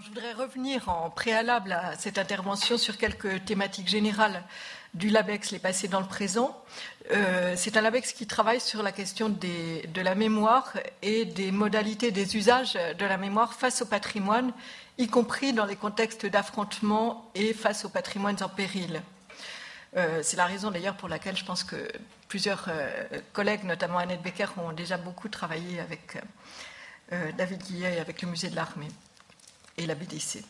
je voudrais revenir en préalable à cette intervention sur quelques thématiques générales du LABEX, les passés dans le présent. Euh, c'est un LABEX qui travaille sur la question de la mémoire et des modalités des usages de la mémoire face au patrimoine, y compris dans les contextes d'affrontement et face aux patrimoines en péril. Euh, c'est la raison d'ailleurs pour laquelle je pense que plusieurs euh, collègues, notamment Annette Becker, ont déjà beaucoup travaillé avec David Guillet et avec le musée de l'armée et la BDC.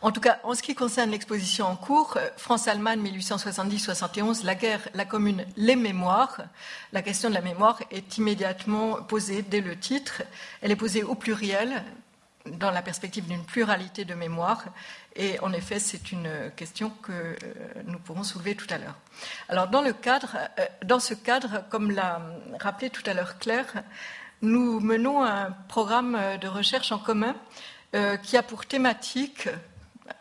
En tout cas, en ce qui concerne l'exposition en cours, euh, France-Allemagne 1870-71, la guerre, la commune, les mémoires, la question de la mémoire est immédiatement posée dès le titre. Elle est posée au pluriel, dans la perspective d'une pluralité de mémoires. Et en effet, c'est une question que euh, nous pourrons soulever tout à l'heure. Alors, dans, le cadre, euh, dans ce cadre, comme l'a rappelé tout à l'heure Claire, nous menons un programme de recherche en commun euh, qui a pour thématique,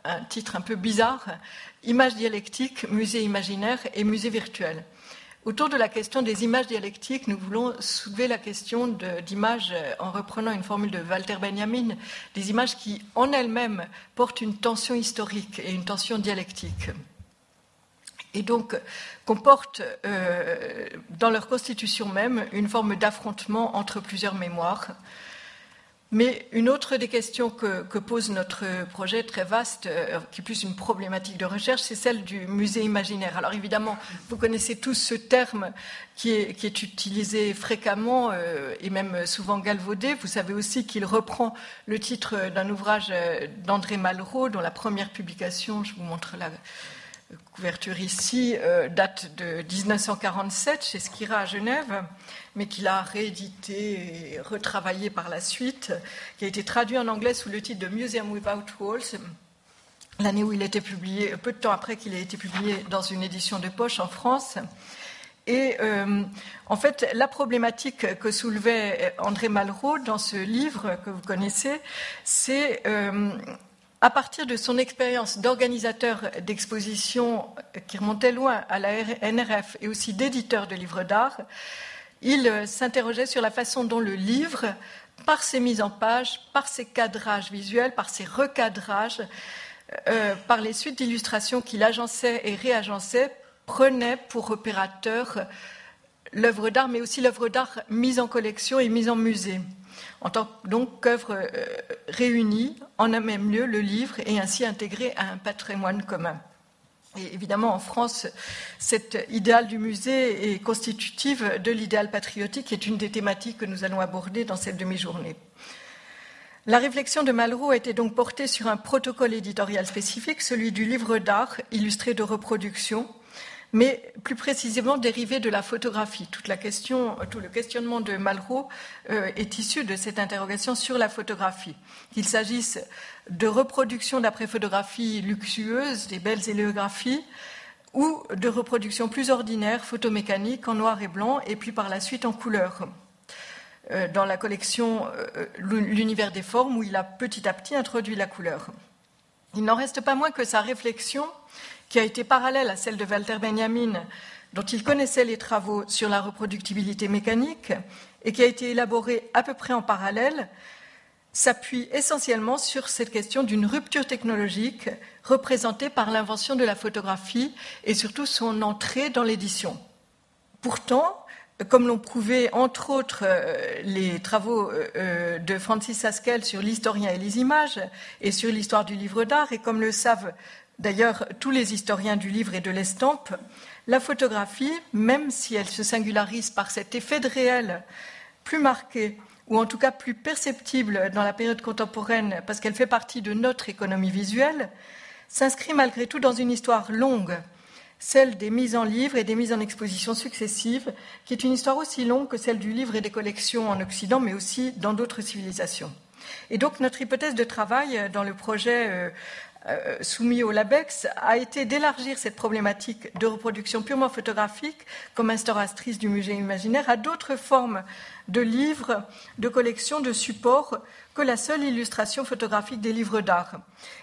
un titre un peu bizarre, Images dialectiques, musée imaginaire et musée virtuel. Autour de la question des images dialectiques, nous voulons soulever la question d'images, euh, en reprenant une formule de Walter Benjamin, des images qui, en elles-mêmes, portent une tension historique et une tension dialectique. Et donc, comportent euh, dans leur constitution même une forme d'affrontement entre plusieurs mémoires, mais une autre des questions que, pose notre projet très vaste, euh, qui est plus une problématique de recherche, c'est celle du musée imaginaire. Alors évidemment, vous connaissez tous ce terme qui est, utilisé fréquemment euh, et même souvent galvaudé. Vous savez aussi qu'il reprend le titre d'un ouvrage euh, d'André Malraux, dont la première publication, je vous montre la, couverture ici, date de 1947 chez Skira à Genève mais qu'il a réédité et retravaillé par la suite, qui a été traduit en anglais sous le titre de Museum Without Walls, l'année où il été publié, peu de temps après qu'il ait été publié dans une édition de poche en France. Et euh, en fait, la problématique que soulevait André Malraux dans ce livre que vous connaissez, c'est euh, à partir de son expérience d'organisateur d'exposition qui remontait loin à la NRF et aussi d'éditeur de livres d'art, il euh, s'interrogeait sur la façon dont le livre, par ses mises en page, par ses cadrages visuels, par ses recadrages, euh, par les suites d'illustrations qu'il agençait et réagençait, prenait pour opérateur l'œuvre d'art, mais aussi l'œuvre d'art mise en collection et mise en musée, en tant qu'œuvre euh, réunie en un même lieu, le livre, et ainsi intégrée à un patrimoine commun. Et évidemment, en France, cet idéal du musée est constitutif de l'idéal patriotique, qui est une des thématiques que nous allons aborder dans cette demi-journée. La réflexion de Malraux a été donc portée sur un protocole éditorial spécifique, celui du livre d'art illustré de reproduction, mais plus précisément dérivé de la photographie. Toute la question, tout le questionnement de Malraux euh, est issu de cette interrogation sur la photographie. Qu'il s'agisse de reproduction d'après photographie luxueuse, des belles héliographies, ou de reproduction plus ordinaire, photomécanique, en noir et blanc, et puis par la suite en couleur. Euh, dans la collection euh, L'univers des formes, où il a petit à petit introduit la couleur. Il n'en reste pas moins que sa réflexion, qui a été parallèle à celle de Walter Benjamin, dont il connaissait les travaux sur la reproductibilité mécanique, et qui a été élaborée à peu près en parallèle, s'appuie essentiellement sur cette question d'une rupture technologique représentée par l'invention de la photographie et surtout son entrée dans l'édition. Pourtant, comme l'ont prouvé entre autres euh, les travaux euh, euh, de Francis Haskell sur l'historien et les images et sur l'histoire du livre d'art, et comme le savent d'ailleurs tous les historiens du livre et de l'estampe, la photographie, même si elle se singularise par cet effet de réel plus marqué ou en tout cas plus perceptible dans la période contemporaine parce qu'elle fait partie de notre économie visuelle, s'inscrit malgré tout dans une histoire longue, celle des mises en livre et des mises en exposition successives, qui est une histoire aussi longue que celle du livre et des collections en Occident, mais aussi dans d'autres civilisations. Et donc notre hypothèse de travail dans le projet euh, soumis au LABEX a été d'élargir cette problématique de reproduction purement photographique, comme instauratrice du musée imaginaire, à d'autres formes de livres, de collections, de supports que la seule illustration photographique des livres d'art.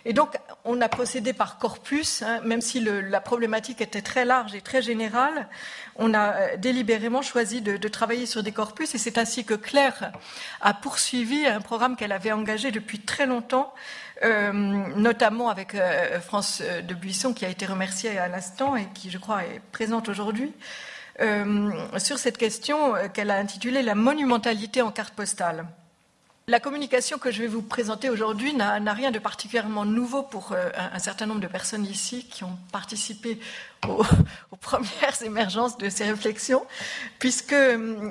Et donc, on a procédé par corpus, hein, même si la problématique était très large et très générale, on a euh, délibérément choisi de, travailler sur des corpus, et c'est ainsi que Claire a poursuivi un programme qu'elle avait engagé depuis très longtemps, euh, notamment avec euh, France de Buisson, qui a été remerciée à l'instant et qui, je crois, est présente aujourd'hui. sur cette question qu'elle a intitulée La monumentalité en carte postale. La communication que je vais vous présenter aujourd'hui n'a rien de particulièrement nouveau pour euh, un, certain nombre de personnes ici qui ont participé aux, premières émergences de ces réflexions, puisque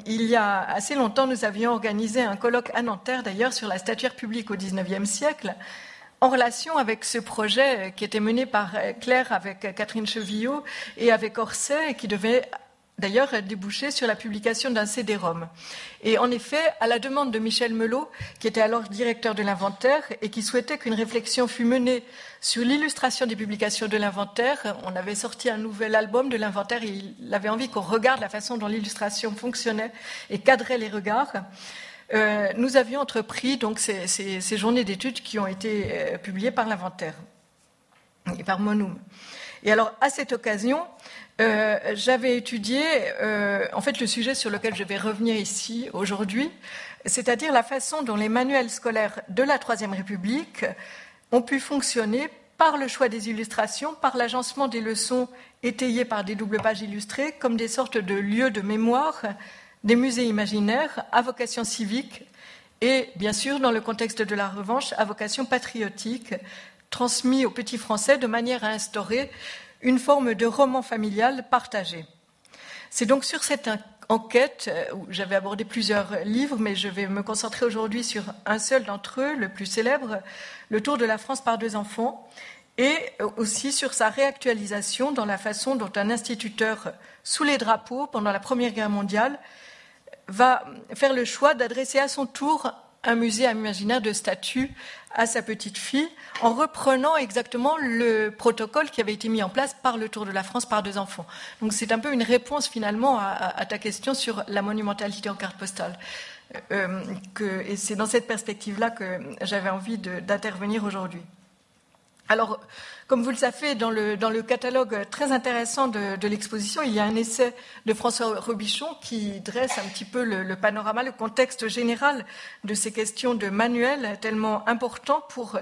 il y a assez longtemps, nous avions organisé un colloque à Nanterre, d'ailleurs, sur la statuaire publique au XIXe siècle, en relation avec ce projet qui était mené par euh, Claire avec Catherine Chevillot et avec Orsay, et qui devait d'ailleurs débouché sur la publication d'un CD-ROM. Et en effet, à la demande de Michel Melot, qui était alors directeur de l'inventaire et qui souhaitait qu'une réflexion fût menée sur l'illustration des publications de l'inventaire, on avait sorti un nouvel album de l'inventaire il avait envie qu'on regarde la façon dont l'illustration fonctionnait et cadrait les regards. Euh, nous avions entrepris donc ces, journées d'études qui ont été euh, publiées par l'inventaire et par Monum. Et alors, à cette occasion, euh, j'avais étudié en fait le sujet sur lequel je vais revenir ici aujourd'hui, c'est-à-dire la façon dont les manuels scolaires de la Troisième République ont pu fonctionner par le choix des illustrations, par l'agencement des leçons étayées par des doubles pages illustrées, comme des sortes de lieux de mémoire, des musées imaginaires à vocation civique et, bien sûr, dans le contexte de la revanche, à vocation patriotique, transmis aux petits Français de manière à instaurer une forme de roman familial partagé. C'est donc sur cette enquête euh, où j'avais abordé plusieurs livres, mais je vais me concentrer aujourd'hui sur un seul d'entre eux, le plus célèbre, Le Tour de la France par deux enfants, et aussi sur sa réactualisation dans la façon dont un instituteur sous les drapeaux pendant la Première Guerre mondiale va faire le choix d'adresser à son tour un musée imaginaire de statues à sa petite fille en reprenant exactement le protocole qui avait été mis en place par le Tour de la France par deux enfants. Donc c'est un peu une réponse finalement à, ta question sur la monumentalité en carte postale. Euh, et c'est dans cette perspective-là que j'avais envie d'intervenir aujourd'hui. Alors, comme vous le savez, dans le, catalogue très intéressant de, l'exposition, il y a un essai de François Robichon qui dresse un petit peu le, panorama, le contexte général de ces questions de manuel tellement importants pour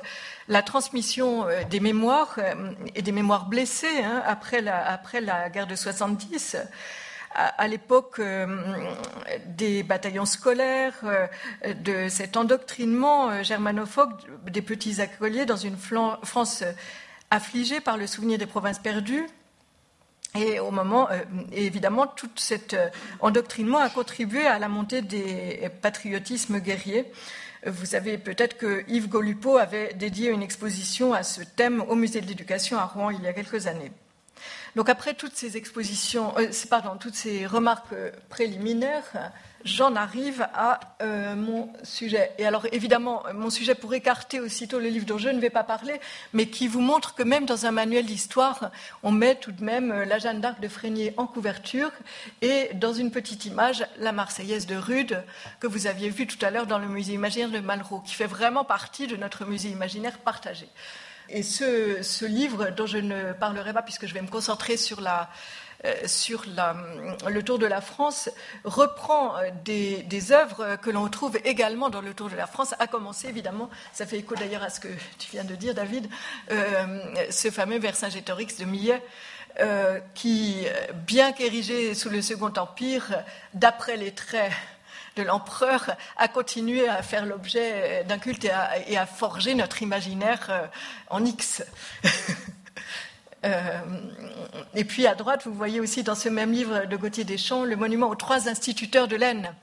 la transmission euh, des mémoires euh, et des mémoires blessées hein, après, la, après la guerre de 70 à, l'époque euh, des bataillons scolaires, de cet endoctrinement germanophobe des petits écoliers dans une France affligé par le souvenir des provinces perdues. Et au moment, euh, évidemment, tout cet euh, endoctrinement a contribué à la montée des patriotismes guerriers. Vous savez peut-être que Yves Golupo avait dédié une exposition à ce thème au musée de l'éducation à Rouen il y a quelques années. Donc après toutes ces expositions, euh, pardon, toutes ces remarques préliminaires, j'en arrive à euh, mon sujet. Et alors, évidemment, mon sujet pour écarter aussitôt le livre dont je ne vais pas parler, mais qui vous montre que même dans un manuel d'histoire, on met tout de même euh, la Jeanne d'Arc de Frénier en couverture et dans une petite image, la Marseillaise de Rude, que vous aviez vue tout à l'heure dans le musée imaginaire de Malraux, qui fait vraiment partie de notre musée imaginaire partagé. Et ce, livre, dont je ne parlerai pas puisque je vais me concentrer sur la, euh, sur le Tour de la France reprend euh, des, œuvres que l'on trouve également dans le Tour de la France, à commencer évidemment, ça fait écho d'ailleurs à ce que tu viens de dire David, euh, ce fameux Vercingétorix de Millet. qui, bien qu'érigé sous le Second Empire, d'après les traits de l'empereur, a continué à faire l'objet d'un culte et à, forger notre imaginaire en X. Euh, et puis à droite, vous voyez aussi dans ce même livre de Gauthier Deschamps le monument aux trois instituteurs de l'Aisne.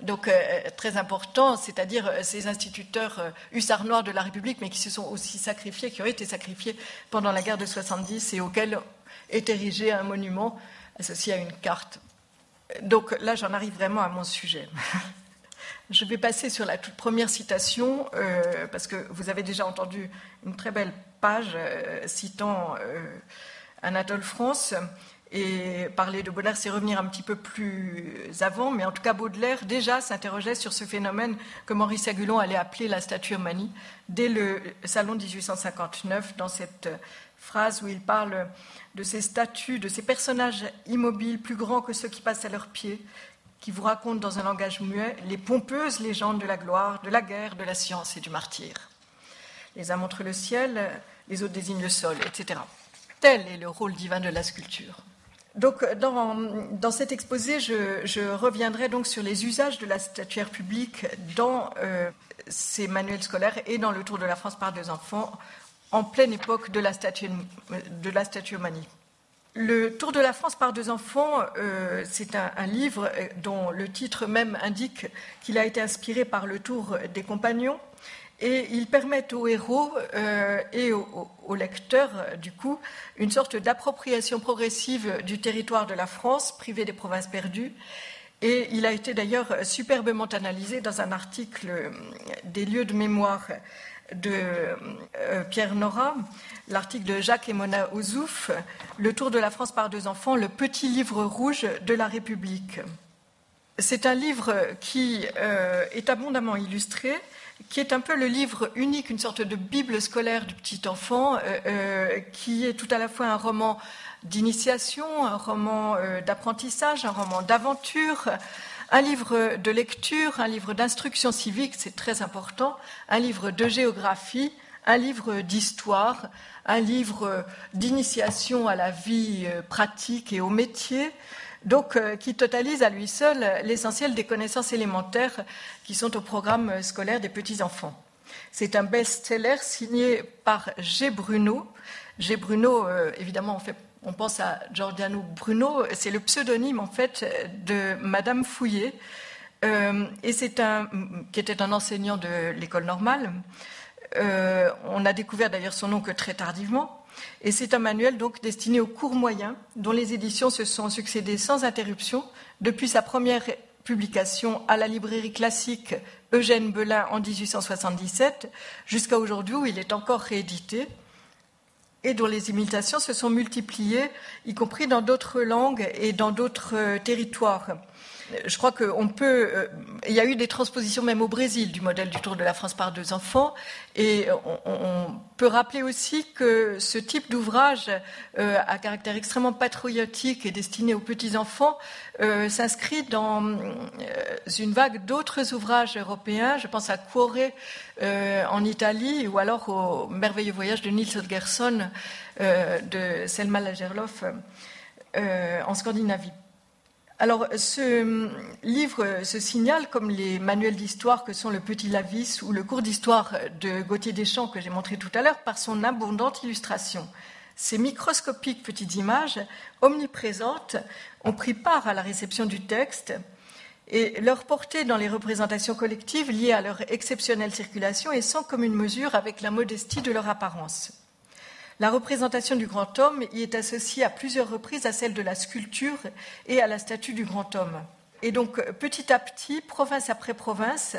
Donc euh, très important, c'est-à-dire euh, ces instituteurs hussards noirs de la République, mais qui se sont aussi sacrifiés, qui ont été sacrifiés pendant la guerre de 70 et auxquels est érigé un monument associé à une carte. Donc là, j'en arrive vraiment à mon sujet. Je vais passer sur la toute première citation, euh, parce que vous avez déjà entendu une très belle page euh, citant euh, Anatole France. Et parler de Baudelaire, c'est revenir un petit peu plus avant, mais en tout cas, Baudelaire déjà s'interrogeait sur ce phénomène que Maurice Agulon allait appeler la statuomanie dès le salon 1859, dans cette phrase où il parle de ces statues, de ces personnages immobiles plus grands que ceux qui passent à leurs pieds, qui vous racontent dans un langage muet les pompeuses légendes de la gloire, de la guerre, de la science et du martyr. Les uns montrent le ciel, les autres désignent le sol, etc. Tel est le rôle divin de la sculpture. Donc, dans, cet exposé, je, reviendrai donc sur les usages de la statuaire publique dans euh, ces manuels scolaires et dans le Tour de la France par deux enfants en pleine époque de la, de la statuomanie. Le Tour de la France par deux enfants, euh, c'est un, livre dont le titre même indique qu'il a été inspiré par le Tour des compagnons, et il permet aux héros euh, et aux, lecteurs, du coup, une sorte d'appropriation progressive du territoire de la France, privé des provinces perdues. Et il a été d'ailleurs superbement analysé dans un article des lieux de mémoire de euh, Pierre Nora, l'article de Jacques et Mona Ouzouf, Le Tour de la France par deux enfants, le petit livre rouge de la République. C'est un livre qui euh, est abondamment illustré, qui est un peu le livre unique, une sorte de Bible scolaire du petit enfant, euh, qui est tout à la fois un roman d'initiation, un roman d'apprentissage, un roman d'aventure, un livre de lecture, un livre d'instruction civique, c'est très important, un livre de géographie, un livre d'histoire, un livre d'initiation à la vie pratique et au métier, donc euh, qui totalise à lui seul l'essentiel des connaissances élémentaires qui sont au programme scolaire des petits-enfants. C'est un best-seller signé par G. Bruno. G. Bruno, euh, évidemment, on, fait, on pense à Giordano Bruno, c'est le pseudonyme en fait de Madame Fouillé, euh, et c'est un qui était un enseignant de l'école normale. on a découvert d'ailleurs son nom que très tardivement. Et c'est un manuel donc destiné aux cours moyens, dont les éditions se sont succédées sans interruption depuis sa première publication à la librairie classique Eugène Belin en 1877 jusqu'à aujourd'hui où il est encore réédité et dont les imitations se sont multipliées, y compris dans d'autres langues et dans d'autres territoires je crois qu'on peut. Euh, il y a eu des transpositions même au Brésil du modèle du Tour de la France par deux enfants, et on, peut rappeler aussi que ce type d'ouvrage euh, à caractère extrêmement patriotique et destiné aux petits enfants euh, s'inscrit dans une vague d'autres ouvrages européens. Je pense à Cuore en Italie, ou alors au merveilleux voyage de Nils Holgersson de Selma Lagerlof en Scandinavie. Alors, ce hum, livre se signale comme les manuels d'histoire que sont le Petit Lavis ou le cours d'histoire de Gauthier Deschamps que j'ai montré tout à l'heure par son abondante illustration. Ces microscopiques petites images, omniprésentes, ont pris part à la réception du texte et leur portée dans les représentations collectives liées à leur exceptionnelle circulation est sans commune mesure avec la modestie de leur apparence. La représentation du grand homme y est associée à plusieurs reprises à celle de la sculpture et à la statue du grand homme. Et donc, petit à petit, province après province,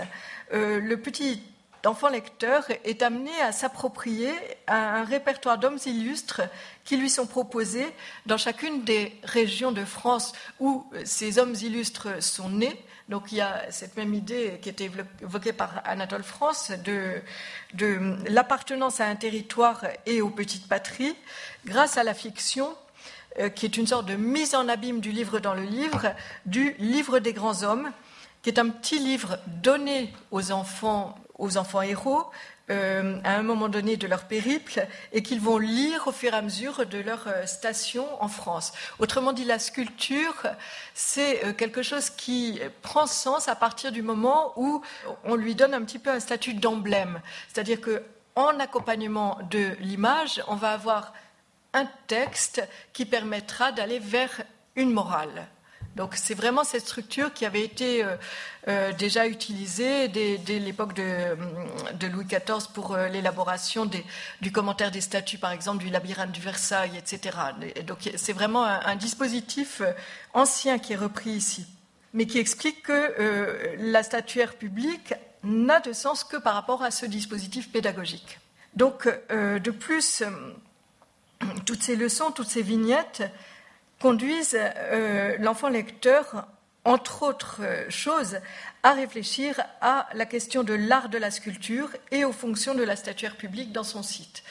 euh, le petit enfant lecteur est amené à s'approprier un répertoire d'hommes illustres qui lui sont proposés dans chacune des régions de France où ces hommes illustres sont nés, donc il y a cette même idée qui était évoquée par Anatole France de, de l'appartenance à un territoire et aux petites patries grâce à la fiction euh, qui est une sorte de mise en abîme du livre dans le livre, du livre des grands hommes, qui est un petit livre donné aux enfants, aux enfants héros, euh, à un moment donné de leur périple et qu'ils vont lire au fur et à mesure de leur euh, station en France. Autrement dit, la sculpture, c'est euh, quelque chose qui prend sens à partir du moment où on lui donne un petit peu un statut d'emblème. C'est-à-dire que en accompagnement de l'image, on va avoir un texte qui permettra d'aller vers une morale. Donc c'est vraiment cette structure qui avait été euh, euh, déjà utilisée dès, l'époque de, Louis XIV pour euh, l'élaboration du commentaire des statues, par exemple, du labyrinthe du Versailles, etc. donc c'est vraiment un, dispositif ancien qui est repris ici. mais qui explique que la statuaire publique n'a de sens que par rapport à ce dispositif pédagogique. Donc, de plus, toutes ces leçons, toutes ces vignettes conduisent l'enfant lecteur entre autres choses, à réfléchir à la question de l'art de la sculpture et aux fonctions de la statuaire publique dans son site.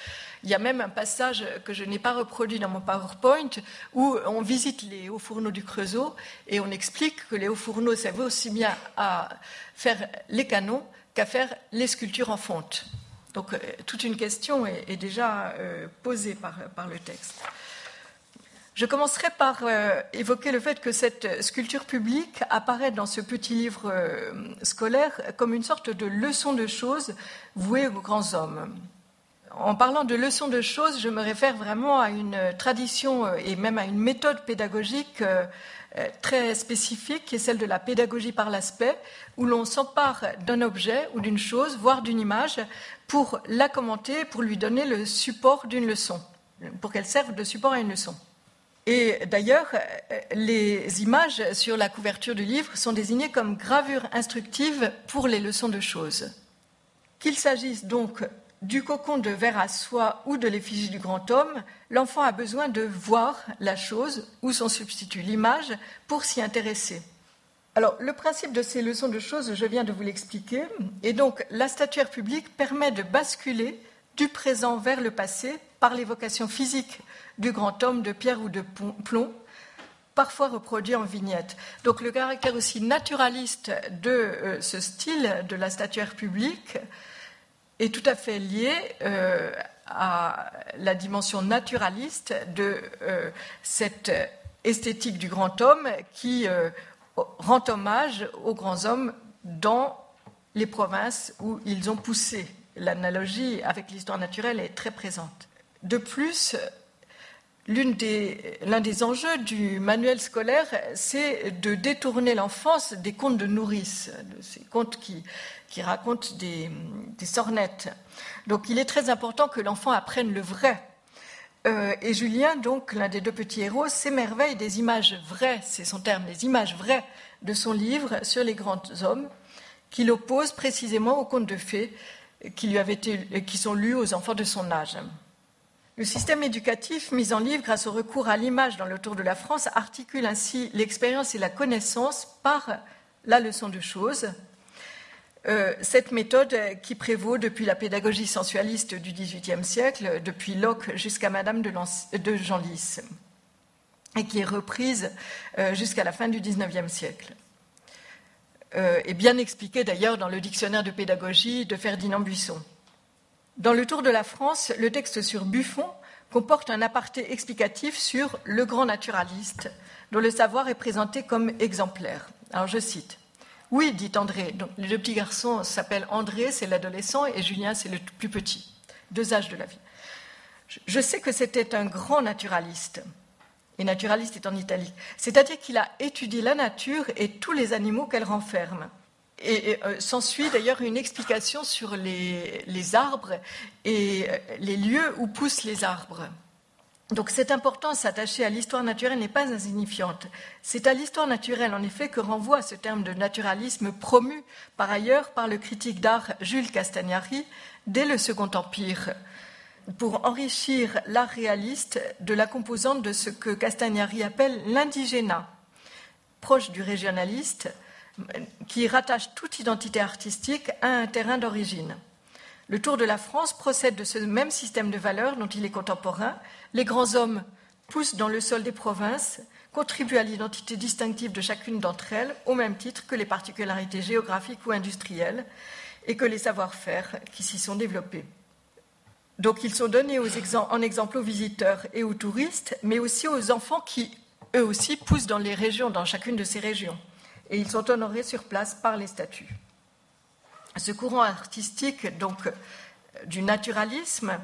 Il y a même un passage que je n'ai pas reproduit dans mon PowerPoint où on visite les hauts fourneaux du Creusot et on explique que les hauts fourneaux servent aussi bien à faire les canons qu'à faire les sculptures en fonte. Donc euh, toute une question est, déjà euh, posée par le texte. Je commencerai par euh, évoquer le fait que cette sculpture publique apparaît dans ce petit livre euh, scolaire comme une sorte de leçon de choses vouée aux grands hommes. En parlant de leçon de choses, je me réfère vraiment à une tradition euh, et même à une méthode pédagogique très spécifique qui est celle de la pédagogie par l'aspect, où l'on s'empare d'un objet ou d'une chose, voire d'une image, pour la commenter, pour lui donner le support d'une leçon, pour qu'elle serve de support à une leçon. Et d'ailleurs, les images sur la couverture du livre sont désignées comme gravures instructives pour les leçons de choses. Qu'il s'agisse donc du cocon de verre à soie ou de l'effigie du grand homme, l'enfant a besoin de voir la chose ou son substitut, l'image, pour s'y intéresser. Alors, le principe de ces leçons de choses, je viens de vous l'expliquer, et donc la statuaire publique permet de basculer du présent vers le passé par l'évocation physique du grand homme de pierre ou de plomb, parfois reproduit en vignette. Donc le caractère aussi naturaliste de euh, ce style de la statuaire publique est tout à fait lié euh, à la dimension naturaliste de euh, cette esthétique du grand homme qui rend hommage aux grands hommes dans les provinces où ils ont poussé. L'analogie avec l'histoire naturelle est très présente. De plus, l'un des, enjeux du manuel scolaire, c'est de détourner l'enfance des contes de nourrice, de ces contes qui, racontent des, sornettes. Donc il est très important que l'enfant apprenne le vrai. Euh, et Julien, donc l'un des deux petits héros, s'émerveille des images vraies, c'est son terme, des images vraies de son livre sur les grands hommes, qu'il oppose précisément aux contes de fées qui, lui qui sont lus aux enfants de son âge. Le système éducatif mis en livre grâce au recours à l'image dans le Tour de la France articule ainsi l'expérience et la connaissance par la leçon de choses. Euh, cette méthode qui prévaut depuis la pédagogie sensualiste du XVIIIe siècle, depuis Locke jusqu'à Madame de, de Genlis, et qui est reprise euh, jusqu'à la fin du XIXe siècle. Euh, et bien expliquée d'ailleurs dans le dictionnaire de pédagogie de Ferdinand Buisson. Dans le Tour de la France, le texte sur Buffon comporte un aparté explicatif sur le grand naturaliste, dont le savoir est présenté comme exemplaire. Alors je cite. Oui, dit André. Donc, les deux petits garçons s'appellent André, c'est l'adolescent, et Julien, c'est le plus petit. Deux âges de la vie. Je sais que c'était un grand naturaliste. Et naturaliste est en italique. C'est-à-dire qu'il a étudié la nature et tous les animaux qu'elle renferme. Et, euh, s'ensuit d'ailleurs une explication sur les, arbres et euh, les lieux où poussent les arbres. Donc cette importance s'attacher à l'histoire naturelle n'est pas insignifiante. C'est à l'histoire naturelle, en effet, que renvoie ce terme de naturalisme promu par ailleurs par le critique d'art Jules Castagnari dès le Second Empire, pour enrichir l'art réaliste de la composante de ce que Castagnari appelle l'indigénat, proche du régionaliste, qui rattache toute identité artistique à un terrain d'origine. Le Tour de la France procède de ce même système de valeurs dont il est contemporain. Les grands hommes poussent dans le sol des provinces, contribuent à l'identité distinctive de chacune d'entre elles, au même titre que les particularités géographiques ou industrielles et que les savoir-faire qui s'y sont développés. Donc ils sont donnés en exemple aux visiteurs et aux touristes, mais aussi aux enfants qui, eux aussi, poussent dans les régions, dans chacune de ces régions et ils sont honorés sur place par les statues. Ce courant artistique, donc, du naturalisme,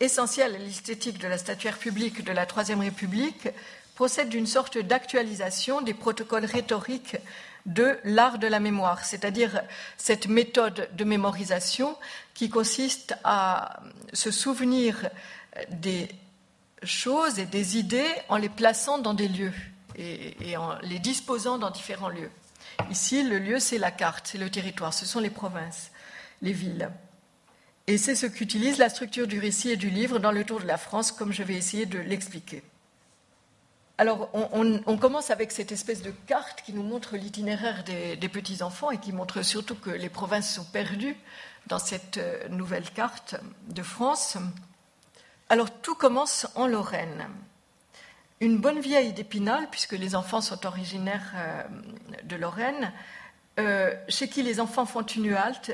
essentiel à l'esthétique de la statuaire publique de la Troisième République, procède d'une sorte d'actualisation des protocoles rhétoriques de l'art de la mémoire, c'est-à-dire cette méthode de mémorisation qui consiste à se souvenir des choses et des idées en les plaçant dans des lieux et, en les disposant dans différents lieux. Ici, le lieu, c'est la carte, c'est le territoire, ce sont les provinces, les villes. Et c'est ce qu'utilise la structure du récit et du livre dans le Tour de la France, comme je vais essayer de l'expliquer. Alors, on, commence avec cette espèce de carte qui nous montre l'itinéraire des, petits-enfants et qui montre surtout que les provinces sont perdues dans cette euh, nouvelle carte de France. Alors, tout commence en Lorraine. Une bonne vieille d'Épinal, puisque les enfants sont originaires euh, de Lorraine, euh, chez qui les enfants font une halte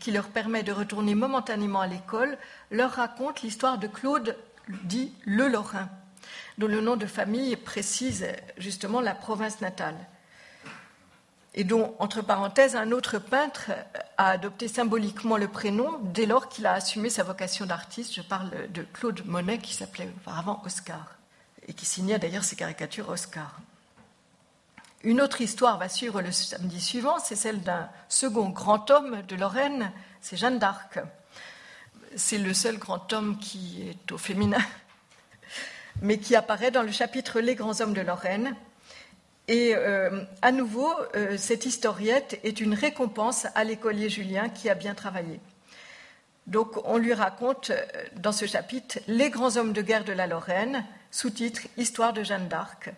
qui leur permet de retourner momentanément à l'école, leur raconte l'histoire de Claude, dit le Lorrain dont le nom de famille précise justement la province natale, et dont, entre parenthèses, un autre peintre a adopté symboliquement le prénom dès lors qu'il a assumé sa vocation d'artiste. Je parle de Claude Monet, qui s'appelait auparavant Oscar, et qui signa d'ailleurs ses caricatures Oscar. Une autre histoire va suivre le samedi suivant, c'est celle d'un second grand homme de Lorraine, c'est Jeanne d'Arc. C'est le seul grand homme qui est au féminin mais qui apparaît dans le chapitre Les grands hommes de Lorraine. Et euh, à nouveau, euh, cette historiette est une récompense à l'écolier Julien qui a bien travaillé. Donc on lui raconte euh, dans ce chapitre Les grands hommes de guerre de la Lorraine, sous-titre Histoire de Jeanne d'Arc.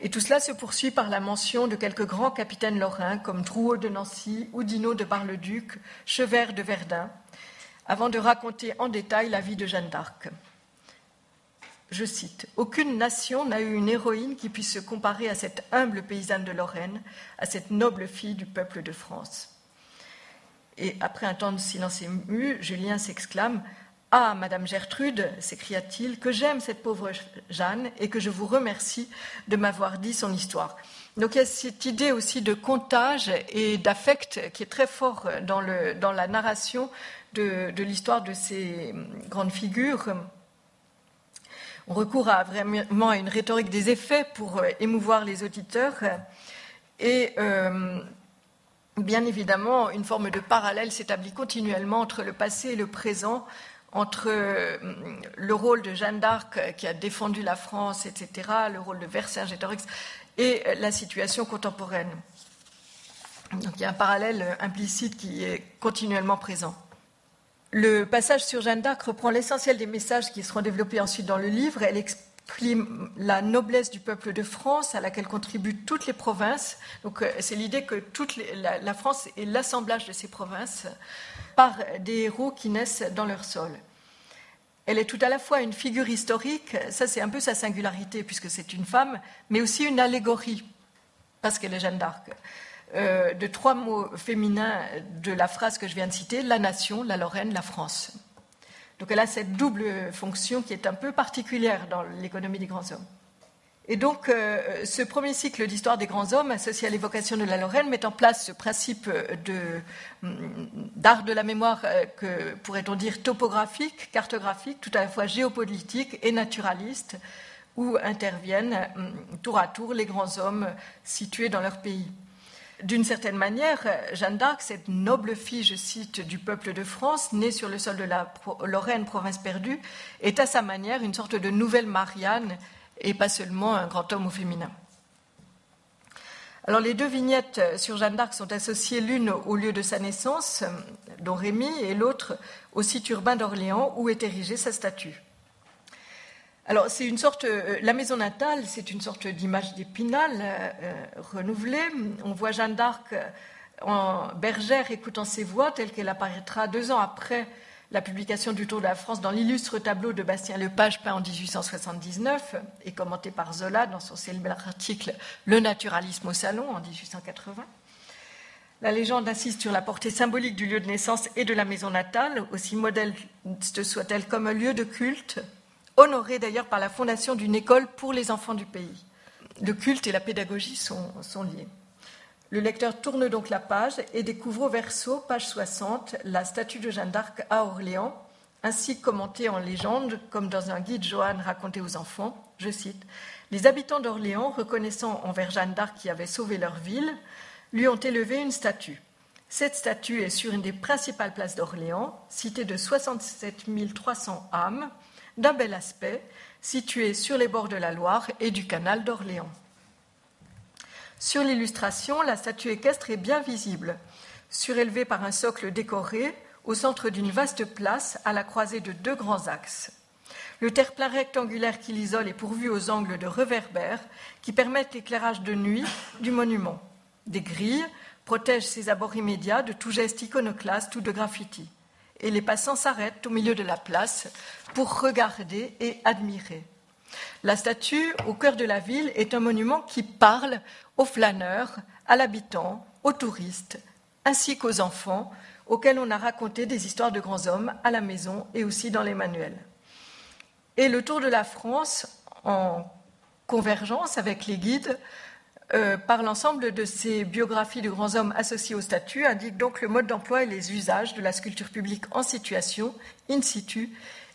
Et tout cela se poursuit par la mention de quelques grands capitaines lorrains comme Drouot de Nancy, Oudinot de Bar-le-Duc, Chevert de Verdun, avant de raconter en détail la vie de Jeanne d'Arc je cite, Aucune nation n'a eu une héroïne qui puisse se comparer à cette humble paysanne de Lorraine, à cette noble fille du peuple de France. Et après un temps de silence ému, Julien s'exclame Ah, Madame Gertrude, s'écria-t-il, que j'aime cette pauvre Jeanne et que je vous remercie de m'avoir dit son histoire. Donc il y a cette idée aussi de comptage et d'affect qui est très fort dans, le, dans la narration de, de l'histoire de ces grandes figures on recourt à vraiment à une rhétorique des effets pour euh, émouvoir les auditeurs et euh, bien évidemment une forme de parallèle s'établit continuellement entre le passé et le présent, entre euh, le rôle de Jeanne d'Arc qui a défendu la France, etc., le rôle de Vercingétorix et la situation contemporaine. Donc il y a un parallèle implicite qui est continuellement présent. Le passage sur Jeanne d'Arc reprend l'essentiel des messages qui seront développés ensuite dans le livre. Elle exprime la noblesse du peuple de France à laquelle contribuent toutes les provinces. Donc euh, c'est l'idée que toute la, France est l'assemblage de ces provinces par des héros qui naissent dans leur sol. Elle est tout à la fois une figure historique, ça c'est un peu sa singularité puisque c'est une femme, mais aussi une allégorie parce qu'elle est Jeanne d'Arc. Euh, de trois mots féminins de la phrase que je viens de citer, la nation, la Lorraine, la France. Donc elle a cette double fonction qui est un peu particulière dans l'économie des grands hommes. Et donc euh, ce premier cycle d'histoire des grands hommes associé à l'évocation de la Lorraine met en place ce principe d'art de la mémoire euh, que pourrait-on dire topographique, cartographique, tout à la fois géopolitique et naturaliste, où interviennent tour à tour les grands hommes situés dans leur pays. D'une certaine manière, Jeanne d'Arc, cette noble fille, je cite, du peuple de France, née sur le sol de la Lorraine, province perdue, est à sa manière une sorte de nouvelle Marianne et pas seulement un grand homme au féminin. Alors les deux vignettes sur Jeanne d'Arc sont associées l'une au lieu de sa naissance, dont Rémy, et l'autre au site urbain d'Orléans où est érigée sa statue. Alors, c'est une sorte, euh, la maison natale, c'est une sorte d'image d'épinal euh, euh, renouvelée. On voit Jeanne d'Arc en bergère écoutant ses voix, telle qu'elle apparaîtra deux ans après la publication du Tour de la France dans l'illustre tableau de Bastien Lepage peint en 1879 et commenté par Zola dans son célèbre article Le naturalisme au salon en 1880. La légende insiste sur la portée symbolique du lieu de naissance et de la maison natale, aussi modeste soit-elle comme un lieu de culte honoré d'ailleurs par la fondation d'une école pour les enfants du pays. Le culte et la pédagogie sont, liés. Le lecteur tourne donc la page et découvre au verso, page 60, la statue de Jeanne d'Arc à Orléans, ainsi commentée en légende, comme dans un guide Johann raconté aux enfants. Je cite Les habitants d'Orléans, reconnaissant envers Jeanne d'Arc qui avait sauvé leur ville, lui ont élevé une statue. Cette statue est sur une des principales places d'Orléans, citée de 67 300 âmes, d'un bel aspect, situé sur les bords de la Loire et du canal d'Orléans. Sur l'illustration, la statue équestre est bien visible, surélevée par un socle décoré au centre d'une vaste place à la croisée de deux grands axes. Le terre-plein rectangulaire qui l'isole est pourvu aux angles de reverbères qui permettent l'éclairage de nuit du monument. Des grilles protègent ses abords immédiats de tout geste iconoclaste ou de graffiti. Et les passants s'arrêtent au milieu de la place pour regarder et admirer. La statue, au cœur de la ville, est un monument qui parle aux flâneurs, à l'habitant, aux touristes, ainsi qu'aux enfants, auxquels on a raconté des histoires de grands hommes à la maison et aussi dans les manuels. Et le Tour de la France, en convergence avec les guides, euh, par l'ensemble de ces biographies de grands hommes associés au statut, indique donc le mode d'emploi et les usages de la sculpture publique en situation, in situ,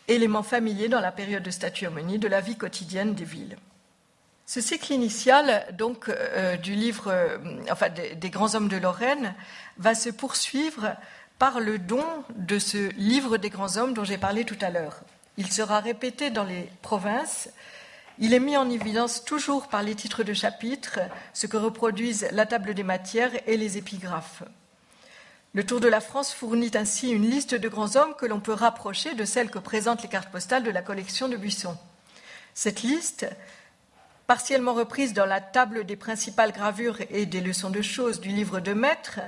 éléments familiers dans la période de statuomonie de la vie quotidienne des villes. Ce cycle initial, donc, euh, du livre, euh, enfin, des, des, grands hommes de Lorraine, va se poursuivre par le don de ce livre des grands hommes dont j'ai parlé tout à l'heure. Il sera répété dans les provinces. Il est mis en évidence toujours par les titres de chapitres, ce que reproduisent la table des matières et les épigraphes. Le Tour de la France fournit ainsi une liste de grands hommes que l'on peut rapprocher de celle que présentent les cartes postales de la collection de Buisson. Cette liste, partiellement reprise dans la table des principales gravures et des leçons de choses du livre de maître,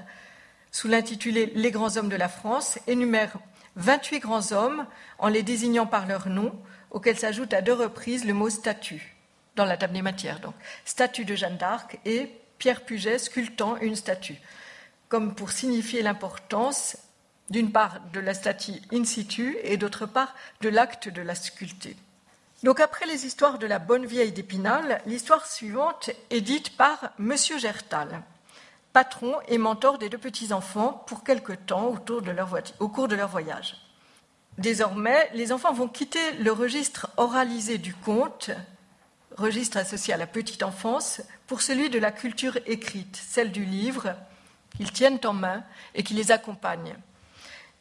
sous l'intitulé Les grands hommes de la France, énumère 28 grands hommes en les désignant par leur nom, auxquels s'ajoute à deux reprises le mot statue, dans la table des matières, donc. Statue de Jeanne d'Arc et Pierre Puget sculptant une statue, comme pour signifier l'importance, d'une part, de la statue in situ et d'autre part, de l'acte de la sculpter. Donc, après les histoires de la bonne vieille d'Épinal, l'histoire suivante est dite par Monsieur Gertal, patron et mentor des deux petits-enfants pour quelque temps au cours de leur voyage. Désormais, les enfants vont quitter le registre oralisé du conte, registre associé à la petite enfance, pour celui de la culture écrite, celle du livre qu'ils tiennent en main et qui les accompagne.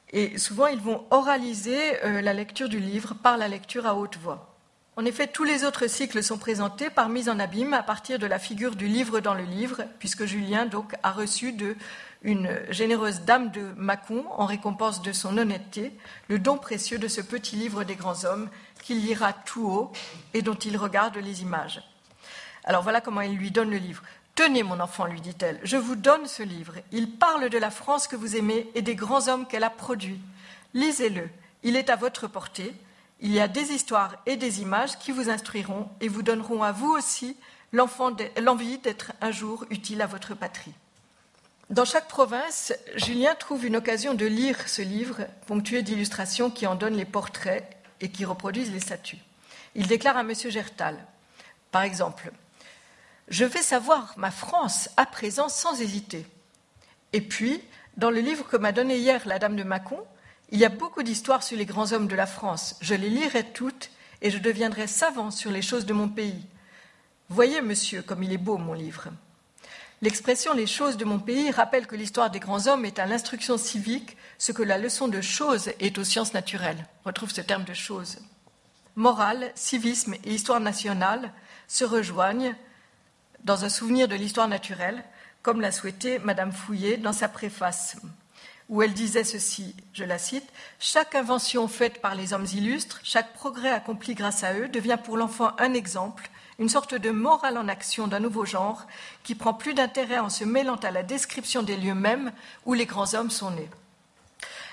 Et souvent, ils vont oraliser euh, la lecture du livre par la lecture à haute voix. En effet, tous les autres cycles sont présentés par mise en abîme à partir de la figure du livre dans le livre, puisque Julien donc a reçu de une généreuse dame de Mâcon, en récompense de son honnêteté, le don précieux de ce petit livre des grands hommes qu'il lira tout haut et dont il regarde les images. Alors voilà comment il lui donne le livre. Tenez, mon enfant, lui dit-elle, je vous donne ce livre. Il parle de la France que vous aimez et des grands hommes qu'elle a produits. Lisez-le. Il est à votre portée. Il y a des histoires et des images qui vous instruiront et vous donneront à vous aussi l'envie d'être un jour utile à votre patrie. Dans chaque province, Julien trouve une occasion de lire ce livre, ponctué d'illustrations qui en donnent les portraits et qui reproduisent les statues. Il déclare à M. Gertal, par exemple, Je vais savoir ma France à présent sans hésiter. Et puis, dans le livre que m'a donné hier la dame de Mâcon, il y a beaucoup d'histoires sur les grands hommes de la France. Je les lirai toutes et je deviendrai savant sur les choses de mon pays. Voyez, monsieur, comme il est beau, mon livre. L'expression les choses de mon pays rappelle que l'histoire des grands hommes est à l'instruction civique ce que la leçon de choses est aux sciences naturelles. Retrouve ce terme de choses. Morale, civisme et histoire nationale se rejoignent dans un souvenir de l'histoire naturelle, comme l'a souhaité Madame Fouillé dans sa préface où elle disait ceci, je la cite, Chaque invention faite par les hommes illustres, chaque progrès accompli grâce à eux devient pour l'enfant un exemple, une sorte de morale en action d'un nouveau genre qui prend plus d'intérêt en se mêlant à la description des lieux mêmes où les grands hommes sont nés.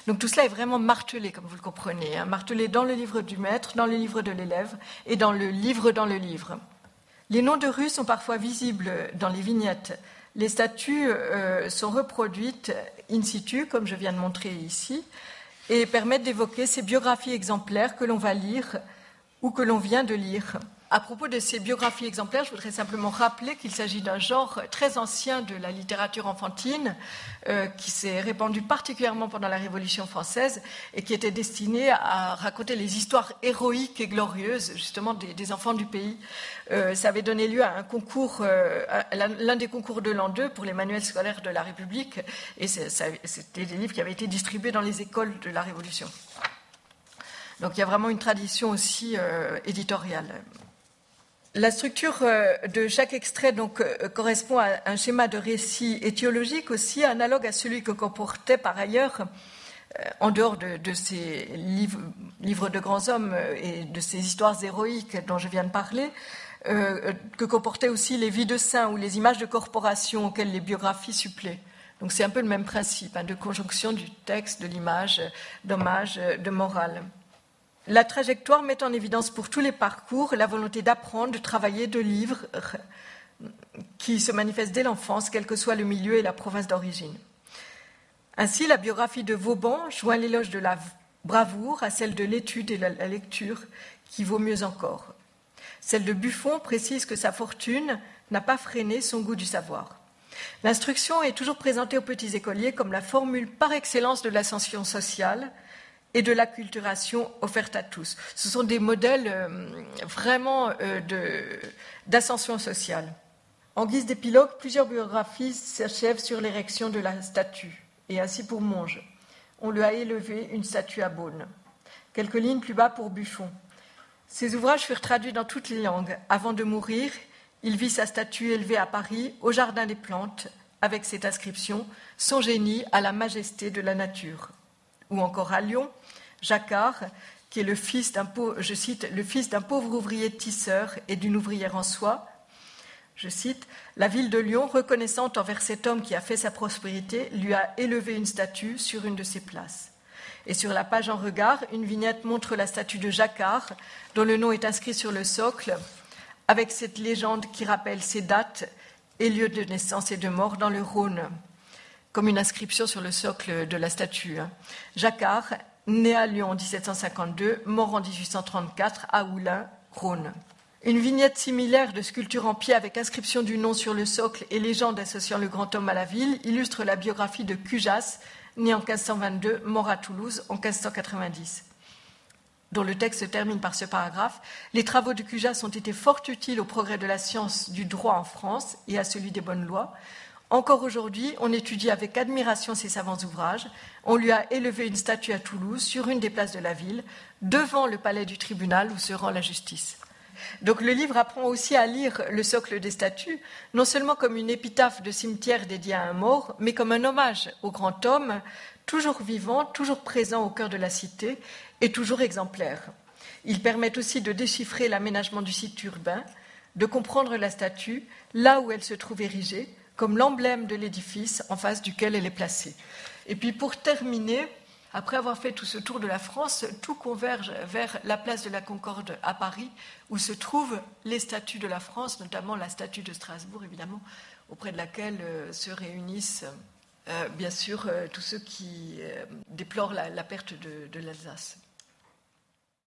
Donc tout cela est vraiment martelé, comme vous le comprenez, hein, martelé dans le livre du maître, dans le livre de l'élève et dans le livre dans le livre. Les noms de rues sont parfois visibles dans les vignettes les statues euh, sont reproduites in situ, comme je viens de montrer ici, et permettent d'évoquer ces biographies exemplaires que l'on va lire ou que l'on vient de lire. À propos de ces biographies exemplaires, je voudrais simplement rappeler qu'il s'agit d'un genre très ancien de la littérature enfantine euh, qui s'est répandu particulièrement pendant la Révolution française et qui était destiné à raconter les histoires héroïques et glorieuses justement des, enfants du pays. Euh, ça avait donné lieu à un concours, euh, l'un des concours de l'an 2 pour les manuels scolaires de la République et c'était des livres qui avaient été distribués dans les écoles de la Révolution. Donc il y a vraiment une tradition aussi éditoriale. La structure euh, de chaque extrait euh, correspond à un schéma de récit étiologique aussi analogue à celui que comportait par ailleurs, euh, en dehors de, ces livres, de grands hommes et de ces histoires héroïques dont je viens de parler, que comportaient aussi les vies de saints ou les images de corporation auxquelles les biographies suppléent. Donc c'est un peu le même principe hein, de conjonction du texte, de l'image, d'hommage, de morale. La trajectoire met en évidence pour tous les parcours la volonté d'apprendre, de travailler, de livres qui se manifestent dès l'enfance, quel que soit le milieu et la province d'origine. Ainsi, la biographie de Vauban joint l'éloge de la bravoure à celle de l'étude et de la lecture, qui vaut mieux encore. Celle de Buffon précise que sa fortune n'a pas freiné son goût du savoir. L'instruction est toujours présentée aux petits écoliers comme la formule par excellence de l'ascension sociale, et de l'acculturation offerte à tous. Ce sont des modèles euh, vraiment euh, d'ascension sociale. En guise d'épilogue, plusieurs biographies s'achèvent sur l'érection de la statue. Et ainsi pour Monge. On lui a élevé une statue à Beaune. Quelques lignes plus bas pour Buffon. Ses ouvrages furent traduits dans toutes les langues. Avant de mourir, il vit sa statue élevée à Paris, au Jardin des Plantes, avec cette inscription Son génie à la majesté de la nature. Ou encore à Lyon, Jacquard, qui est le fils d'un pauvre, ouvrier tisseur et d'une ouvrière en soie. Je cite, la ville de Lyon, reconnaissante envers cet homme qui a fait sa prospérité, lui a élevé une statue sur une de ses places. Et sur la page en regard, une vignette montre la statue de Jacquard, dont le nom est inscrit sur le socle, avec cette légende qui rappelle ses dates et lieux de naissance et de mort dans le Rhône, comme une inscription sur le socle de la statue. Jacquard né à Lyon en 1752, mort en 1834 à Oulin, Rhône. Une vignette similaire de sculpture en pied avec inscription du nom sur le socle et légende associant le grand homme à la ville illustre la biographie de Cujas, né en 1522, mort à Toulouse en 1590 dont le texte se termine par ce paragraphe, les travaux de Cujas ont été fort utiles au progrès de la science du droit en France et à celui des bonnes lois. Encore aujourd'hui, on étudie avec admiration ses savants ouvrages. On lui a élevé une statue à Toulouse, sur une des places de la ville, devant le palais du tribunal où se rend la justice. Donc le livre apprend aussi à lire le socle des statues, non seulement comme une épitaphe de cimetière dédiée à un mort, mais comme un hommage au grand homme, toujours vivant, toujours présent au cœur de la cité et toujours exemplaire. Il permet aussi de déchiffrer l'aménagement du site urbain, de comprendre la statue là où elle se trouve érigée, comme l'emblème de l'édifice en face duquel elle est placée. Et puis pour terminer, après avoir fait tout ce tour de la France, tout converge vers la place de la Concorde à Paris, où se trouvent les statues de la France, notamment la statue de Strasbourg, évidemment, auprès de laquelle euh, se réunissent euh, bien sûr euh, tous ceux qui déplorent la, perte de l'Alsace.